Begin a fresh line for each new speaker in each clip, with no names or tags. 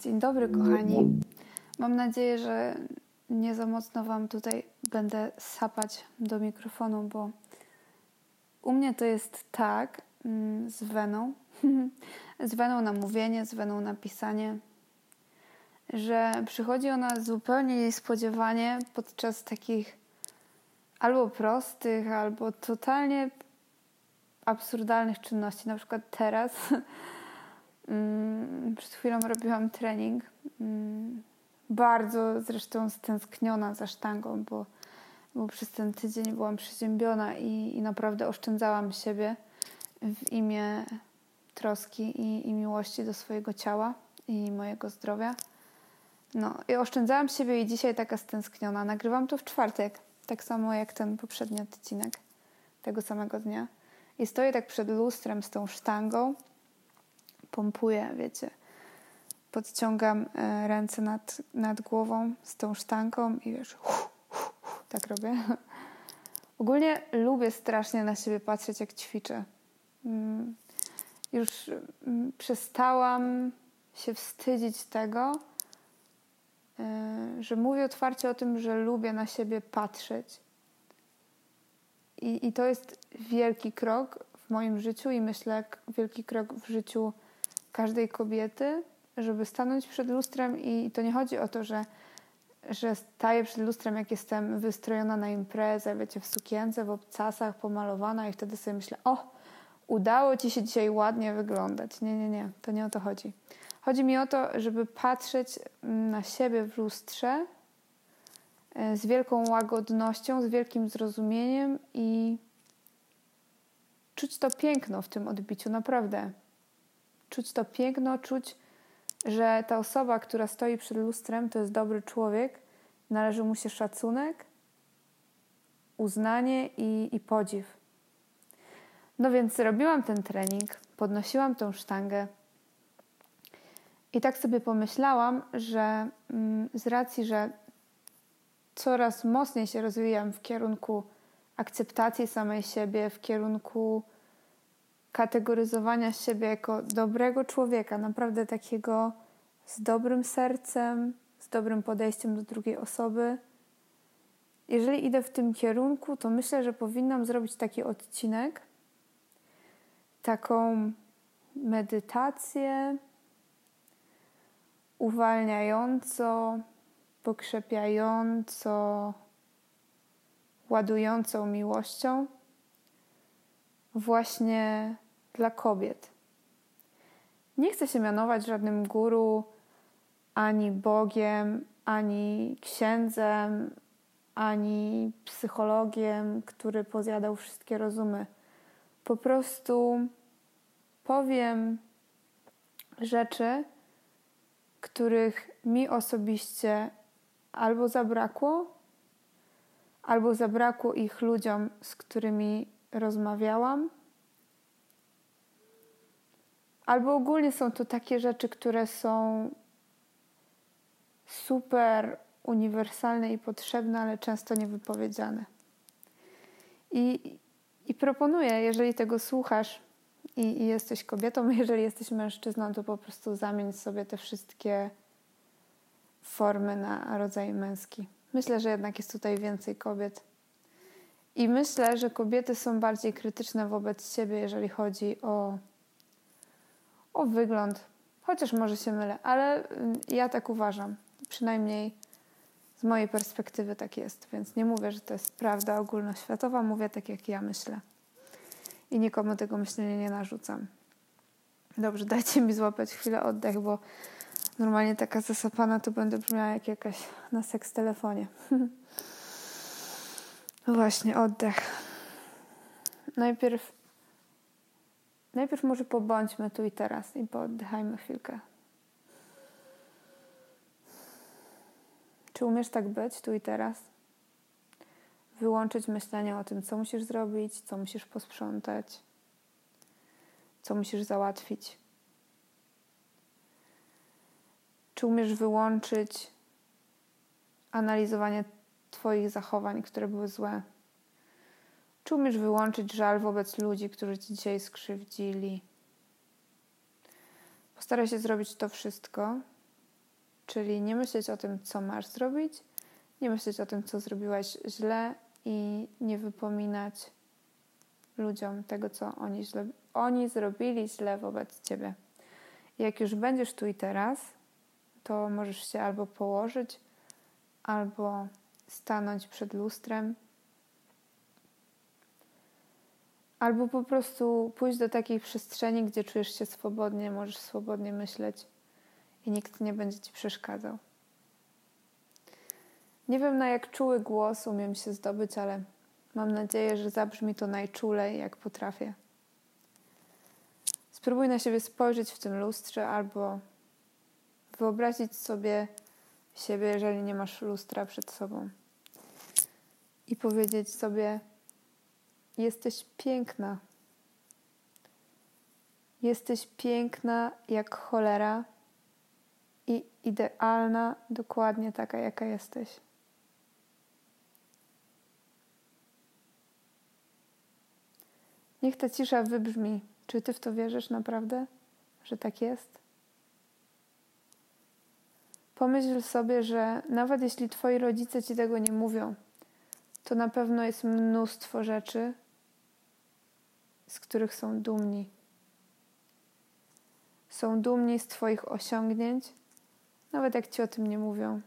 Dzień dobry, kochani. Mam nadzieję, że nie za mocno Wam tutaj będę sapać do mikrofonu, bo u mnie to jest tak mm, z weną, z weną na mówienie, z weną na pisanie, że przychodzi ona zupełnie niespodziewanie podczas takich albo prostych, albo totalnie absurdalnych czynności. Na przykład teraz mm, przed chwilą robiłam trening. Mm, bardzo zresztą stęskniona za sztangą, bo, bo przez ten tydzień byłam przeziębiona i, i naprawdę oszczędzałam siebie w imię troski i, i miłości do swojego ciała i mojego zdrowia. No i oszczędzałam siebie i dzisiaj taka stęskniona. Nagrywam to w czwartek, tak samo jak ten poprzedni odcinek tego samego dnia. I stoję tak przed lustrem z tą sztangą, pompuję, wiecie. Podciągam e, ręce nad, nad głową z tą sztangą i wiesz, hu, tak robię. Ogólnie lubię strasznie na siebie patrzeć, jak ćwiczę. Mm, już mm, przestałam się wstydzić tego, e, że mówię otwarcie o tym, że lubię na siebie patrzeć. I, I to jest wielki krok w moim życiu i myślę wielki krok w życiu każdej kobiety, żeby stanąć przed lustrem i to nie chodzi o to, że, że staję przed lustrem, jak jestem wystrojona na imprezę, wiecie, w sukience, w obcasach, pomalowana i wtedy sobie myślę, o, udało ci się dzisiaj ładnie wyglądać. Nie, nie, nie, to nie o to chodzi. Chodzi mi o to, żeby patrzeć na siebie w lustrze z wielką łagodnością, z wielkim zrozumieniem i czuć to piękno w tym odbiciu, naprawdę. Czuć to piękno, czuć, że ta osoba, która stoi przed lustrem, to jest dobry człowiek, należy mu się szacunek, uznanie i, i podziw. No więc robiłam ten trening, podnosiłam tą sztangę i tak sobie pomyślałam, że mm, z racji, że coraz mocniej się rozwijam w kierunku akceptacji samej siebie, w kierunku kategoryzowania siebie jako dobrego człowieka, naprawdę takiego z dobrym sercem, z dobrym podejściem do drugiej osoby. Jeżeli idę w tym kierunku, to myślę, że powinnam zrobić taki odcinek, taką medytację uwalniająco, pokrzepiająco, ładującą miłością, właśnie dla kobiet. Nie chcę się mianować żadnym guru, ani Bogiem, ani księdzem, ani psychologiem, który pozjadał wszystkie rozumy. Po prostu powiem rzeczy, których mi osobiście albo zabrakło, albo zabrakło ich ludziom, z którymi rozmawiałam, albo ogólnie są to takie rzeczy, które są super uniwersalne i potrzebne, ale często niewypowiedziane. I, i proponuję, jeżeli tego słuchasz i, i jesteś kobietą, jeżeli jesteś mężczyzną, to po prostu zamień sobie te wszystkie formy na rodzaj męski. Myślę, że jednak jest tutaj więcej kobiet. I myślę, że kobiety są bardziej krytyczne wobec siebie, jeżeli chodzi o, o wygląd. Chociaż może się mylę, ale ja tak uważam. Przynajmniej z mojej perspektywy tak jest. Więc nie mówię, że to jest prawda ogólnoświatowa, mówię tak, jak ja myślę. I nikomu tego myślenia nie narzucam. Dobrze, dajcie mi złapać chwilę oddech, bo normalnie taka zasapana to będę brzmiała jak jakaś na seks telefonie. no właśnie, oddech. Najpierw najpierw może pobądźmy tu i teraz i pooddychajmy chwilkę. Czy umiesz tak być tu i teraz? Wyłączyć myślenie o tym, co musisz zrobić, co musisz posprzątać, co musisz załatwić. Czy umiesz wyłączyć analizowanie Twoich zachowań, które były złe? Czy umiesz wyłączyć żal wobec ludzi, którzy ci dzisiaj skrzywdzili? Postaraj się zrobić to wszystko, czyli nie myśleć o tym, co masz zrobić, nie myśleć o tym, co zrobiłaś źle i nie wypominać ludziom tego, co oni, źle, oni zrobili źle wobec ciebie. Jak już będziesz tu i teraz, to możesz się albo położyć, albo stanąć przed lustrem, albo po prostu pójść do takiej przestrzeni, gdzie czujesz się swobodnie, możesz swobodnie myśleć i nikt nie będzie ci przeszkadzał. Nie wiem, na jak czuły głos umiem się zdobyć, ale mam nadzieję, że zabrzmi to najczulej, jak potrafię. Spróbuj na siebie spojrzeć w tym lustrze albo wyobrazić sobie siebie, jeżeli nie masz lustra przed sobą. I powiedzieć sobie: Jesteś piękna. Jesteś piękna jak cholera i idealna, dokładnie taka, jaka jesteś. Niech ta cisza wybrzmi. Czy ty w to wierzysz naprawdę, że tak jest? Pomyśl sobie, że nawet jeśli twoi rodzice ci tego nie mówią, to na pewno jest mnóstwo rzeczy, z których są dumni. Są dumni z Twoich osiągnięć, nawet jak Ci o tym nie mówią.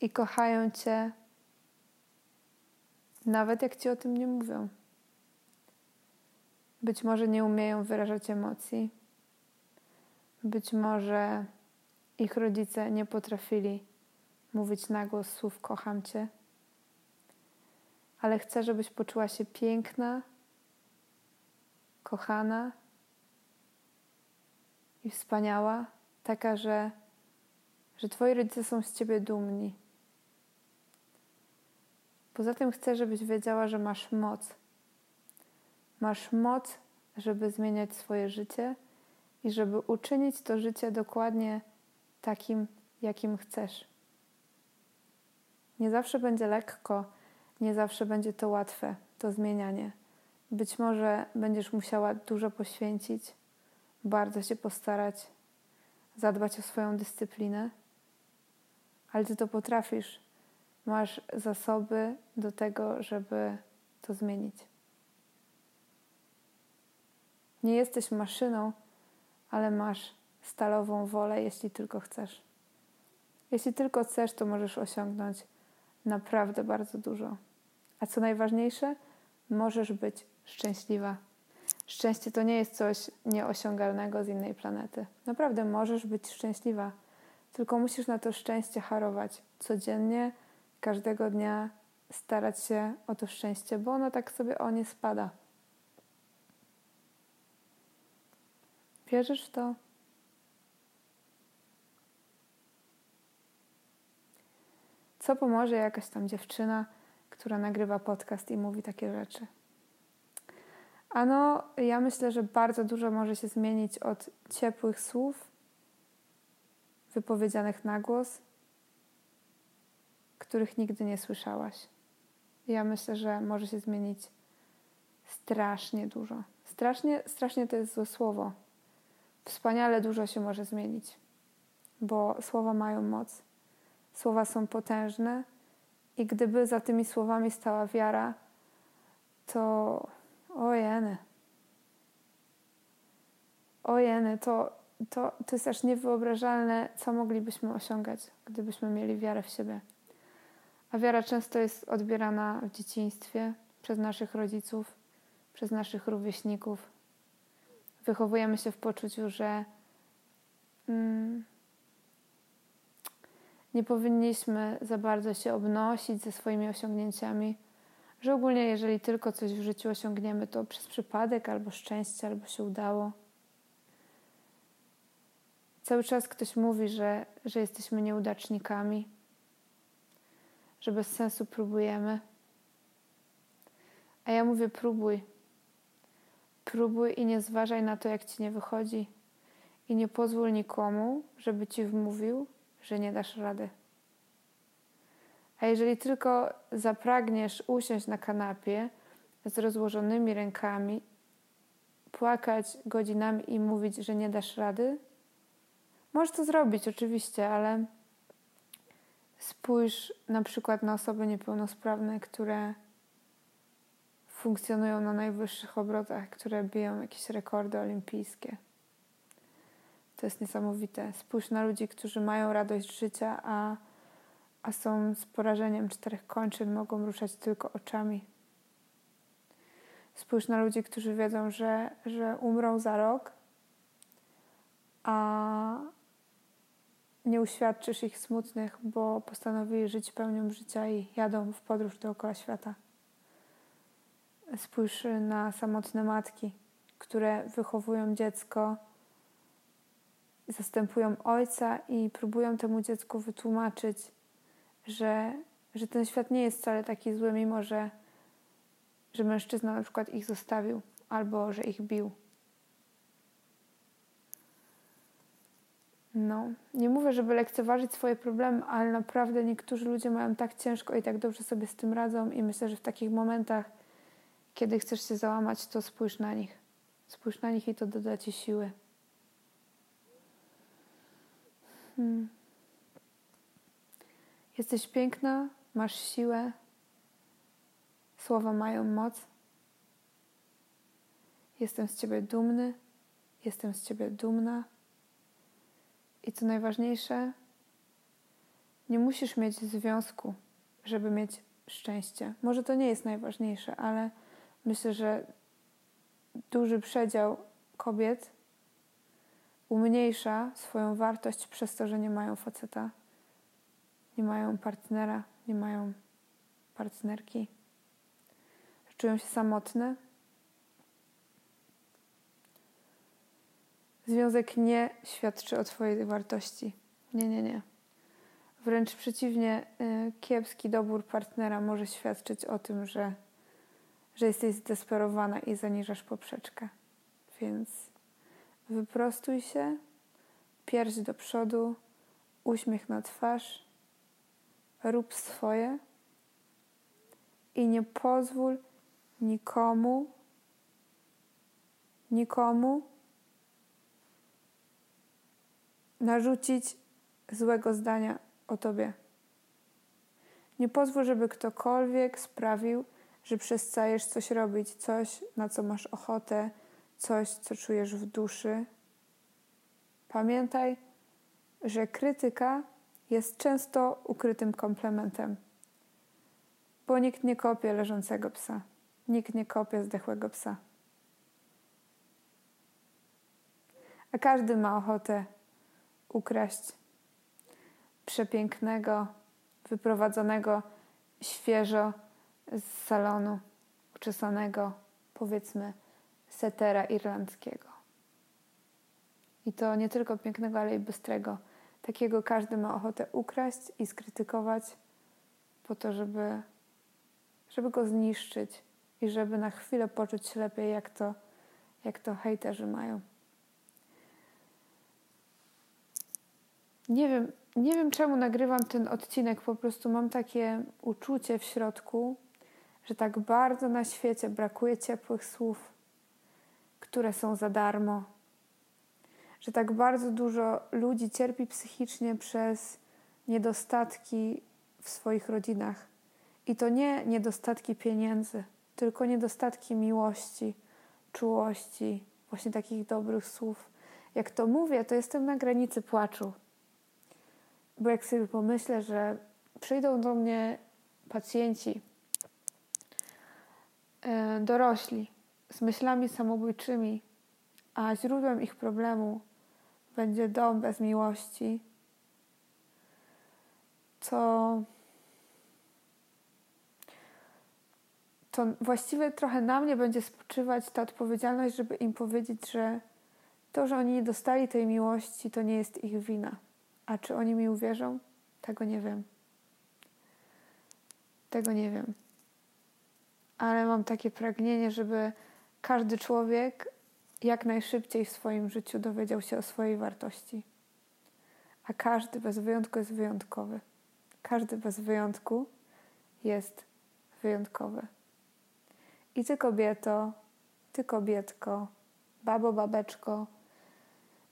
I kochają Cię, nawet jak Ci o tym nie mówią. Być może nie umieją wyrażać emocji. Być może ich rodzice nie potrafili mówić na głos słów kocham cię. Ale chcę, żebyś poczuła się piękna, kochana i wspaniała, taka, że, że twoi rodzice są z ciebie dumni. Poza tym chcę, żebyś wiedziała, że masz moc Masz moc, żeby zmieniać swoje życie i żeby uczynić to życie dokładnie takim, jakim chcesz. Nie zawsze będzie lekko, nie zawsze będzie to łatwe, to zmienianie. Być może będziesz musiała dużo poświęcić, bardzo się postarać, zadbać o swoją dyscyplinę, ale ty to potrafisz. Masz zasoby do tego, żeby to zmienić. Nie jesteś maszyną, ale masz stalową wolę, jeśli tylko chcesz. Jeśli tylko chcesz, to możesz osiągnąć naprawdę bardzo dużo. A co najważniejsze, możesz być szczęśliwa. Szczęście to nie jest coś nieosiągalnego z innej planety. Naprawdę możesz być szczęśliwa, tylko musisz na to szczęście harować codziennie, każdego dnia starać się o to szczęście, bo ono tak sobie o nie spada. Wierzysz w to? Co pomoże jakaś tam dziewczyna, która nagrywa podcast i mówi takie rzeczy? Ano, ja myślę, że bardzo dużo może się zmienić od ciepłych słów wypowiedzianych na głos, których nigdy nie słyszałaś. Ja myślę, że może się zmienić strasznie dużo. Strasznie, strasznie to jest złe słowo wspaniale dużo się może zmienić, bo słowa mają moc. Słowa są potężne i gdyby za tymi słowami stała wiara, to ojeny. Ojeny, to, to, to jest aż niewyobrażalne, co moglibyśmy osiągać, gdybyśmy mieli wiarę w siebie. A wiara często jest odbierana w dzieciństwie przez naszych rodziców, przez naszych rówieśników, wychowujemy się w poczuciu, że mm, nie powinniśmy za bardzo się obnosić ze swoimi osiągnięciami, że ogólnie jeżeli tylko coś w życiu osiągniemy, to przez przypadek albo szczęście, albo się udało. Cały czas ktoś mówi, że, że jesteśmy nieudacznikami, że bez sensu próbujemy. A ja mówię: próbuj Próbuj i nie zważaj na to, jak ci nie wychodzi. I nie pozwól nikomu, żeby ci wmówił, że nie dasz rady. A jeżeli tylko zapragniesz usiąść na kanapie z rozłożonymi rękami, płakać godzinami i mówić, że nie dasz rady, możesz to zrobić oczywiście, ale spójrz na przykład na osoby niepełnosprawne, które funkcjonują na najwyższych obrotach, które biją jakieś rekordy olimpijskie. To jest niesamowite. Spójrz na ludzi, którzy mają radość życia, a, a są z porażeniem czterech kończyn, mogą ruszać tylko oczami. Spójrz na ludzi, którzy wiedzą, że, że umrą za rok, a nie uświadczysz ich smutnych, bo postanowili żyć pełnią życia i jadą w podróż dookoła świata. Spójrz na samotne matki, które wychowują dziecko, zastępują ojca i próbują temu dziecku wytłumaczyć, że, że ten świat nie jest wcale taki zły, mimo że, że mężczyzna na przykład ich zostawił albo że ich bił. No, nie mówię, żeby lekceważyć swoje problemy, ale naprawdę niektórzy ludzie mają tak ciężko i tak dobrze sobie z tym radzą i myślę, że w takich momentach, kiedy chcesz się załamać, to spójrz na nich. Spójrz na nich i to doda ci siły. Hmm. Jesteś piękna, masz siłę, słowa mają moc. Jestem z ciebie dumny, jestem z ciebie dumna. I co najważniejsze, nie musisz mieć związku, żeby mieć szczęście. Może to nie jest najważniejsze, ale myślę, że duży przedział kobiet umniejsza swoją wartość przez to, że nie mają faceta, nie mają partnera, nie mają partnerki, czują się samotne. Związek nie świadczy o Twojej wartości. Nie, nie, nie. Wręcz przeciwnie, y, kiepski dobór partnera może świadczyć o tym, że, że jesteś zdesperowana i zaniżasz poprzeczkę. Więc wyprostuj się, pierś do przodu, uśmiech na twarz, rób swoje. I nie pozwól nikomu, nikomu narzucić złego zdania o tobie. Nie pozwól, żeby ktokolwiek sprawił, że przestajesz coś robić, coś, na co masz ochotę, coś, co czujesz w duszy. Pamiętaj, że krytyka jest często ukrytym komplementem, bo nikt nie kopie leżącego psa, nikt nie kopie zdechłego psa. A każdy ma ochotę ukraść przepięknego, wyprowadzonego świeżo z salonu, uczesanego, powiedzmy, setera irlandzkiego. I to nie tylko pięknego, ale i bystrego. Takiego każdy ma ochotę ukraść i skrytykować po to, żeby, żeby go zniszczyć i żeby na chwilę poczuć się lepiej, jak to, jak to hejterzy mają. Nie wiem, nie wiem czemu nagrywam ten odcinek, po prostu mam takie uczucie w środku, że tak bardzo na świecie brakuje ciepłych słów, które są za darmo. Że tak bardzo dużo ludzi cierpi psychicznie przez niedostatki w swoich rodzinach. I to nie niedostatki pieniędzy, tylko niedostatki miłości, czułości, właśnie takich dobrych słów. Jak to mówię, to jestem na granicy płaczu. Bo jak sobie pomyślę, że przyjdą do mnie pacjenci, e, dorośli, z myślami samobójczymi, a źródłem ich problemu będzie dom bez miłości, to, to właściwie trochę na mnie będzie spoczywać ta odpowiedzialność, żeby im powiedzieć, że to, że oni nie dostali tej miłości, to nie jest ich wina. A czy oni mi uwierzą? Tego nie wiem. Tego nie wiem. Ale mam takie pragnienie, żeby każdy człowiek jak najszybciej w swoim życiu dowiedział się o swojej wartości. A każdy bez wyjątku jest wyjątkowy. każdy bez wyjątku jest wyjątkowy. I ty kobieto, ty kobietko, babo, babeczko,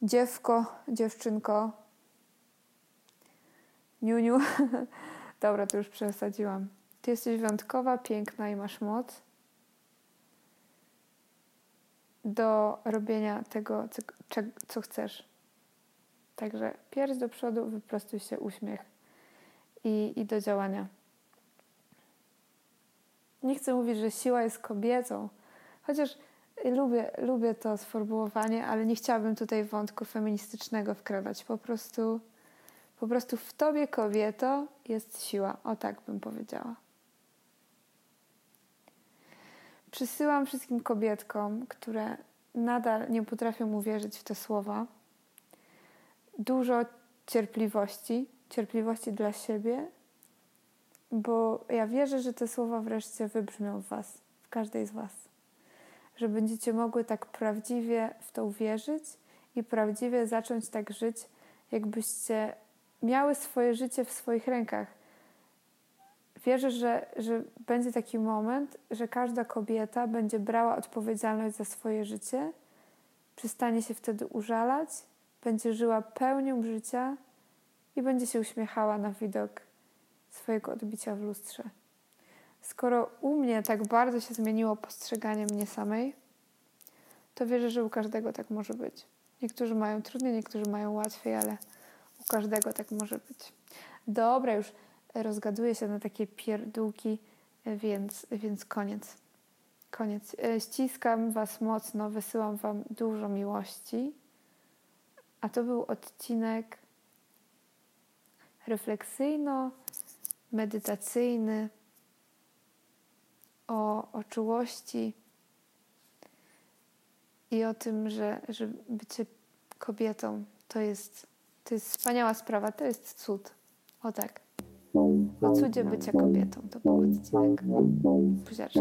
dziewko, dziewczynko, niuniu. Dobra, to już przesadziłam. Ty jesteś wyjątkowa, piękna i masz moc do robienia tego, co, co chcesz. Także pierś do przodu, wyprostuj się, uśmiech i, i do działania. Nie chcę mówić, że siła jest kobiecą, chociaż lubię, lubię to sformułowanie, ale nie chciałabym tutaj wątku feministycznego wkrawać. Po prostu, po prostu w tobie, kobieto, jest siła. O tak bym powiedziała. Przysyłam wszystkim kobietkom, które nadal nie potrafią uwierzyć w te słowa, dużo cierpliwości, cierpliwości dla siebie, bo ja wierzę, że te słowa wreszcie wybrzmią w Was, w każdej z Was. Że będziecie mogły tak prawdziwie w to uwierzyć i prawdziwie zacząć tak żyć, jakbyście miały swoje życie w swoich rękach. Wierzę, że, że będzie taki moment, że każda kobieta będzie brała odpowiedzialność za swoje życie, przestanie się wtedy użalać, będzie żyła pełnią życia i będzie się uśmiechała na widok swojego odbicia w lustrze. Skoro u mnie tak bardzo się zmieniło postrzeganie mnie samej, to wierzę, że u każdego tak może być. Niektórzy mają trudniej, niektórzy mają łatwiej, ale u każdego tak może być. Dobra, już rozgaduję się na takie pierdółki, więc, więc koniec. Koniec. E, ściskam Was mocno, wysyłam Wam dużo miłości. A to był odcinek refleksyjno-medytacyjny o, o czułości i o tym, że, że bycie kobietą to jest, to jest wspaniała sprawa, to jest cud. O tak o cudzie bycia kobietą. To był odcinek. Buziaczki.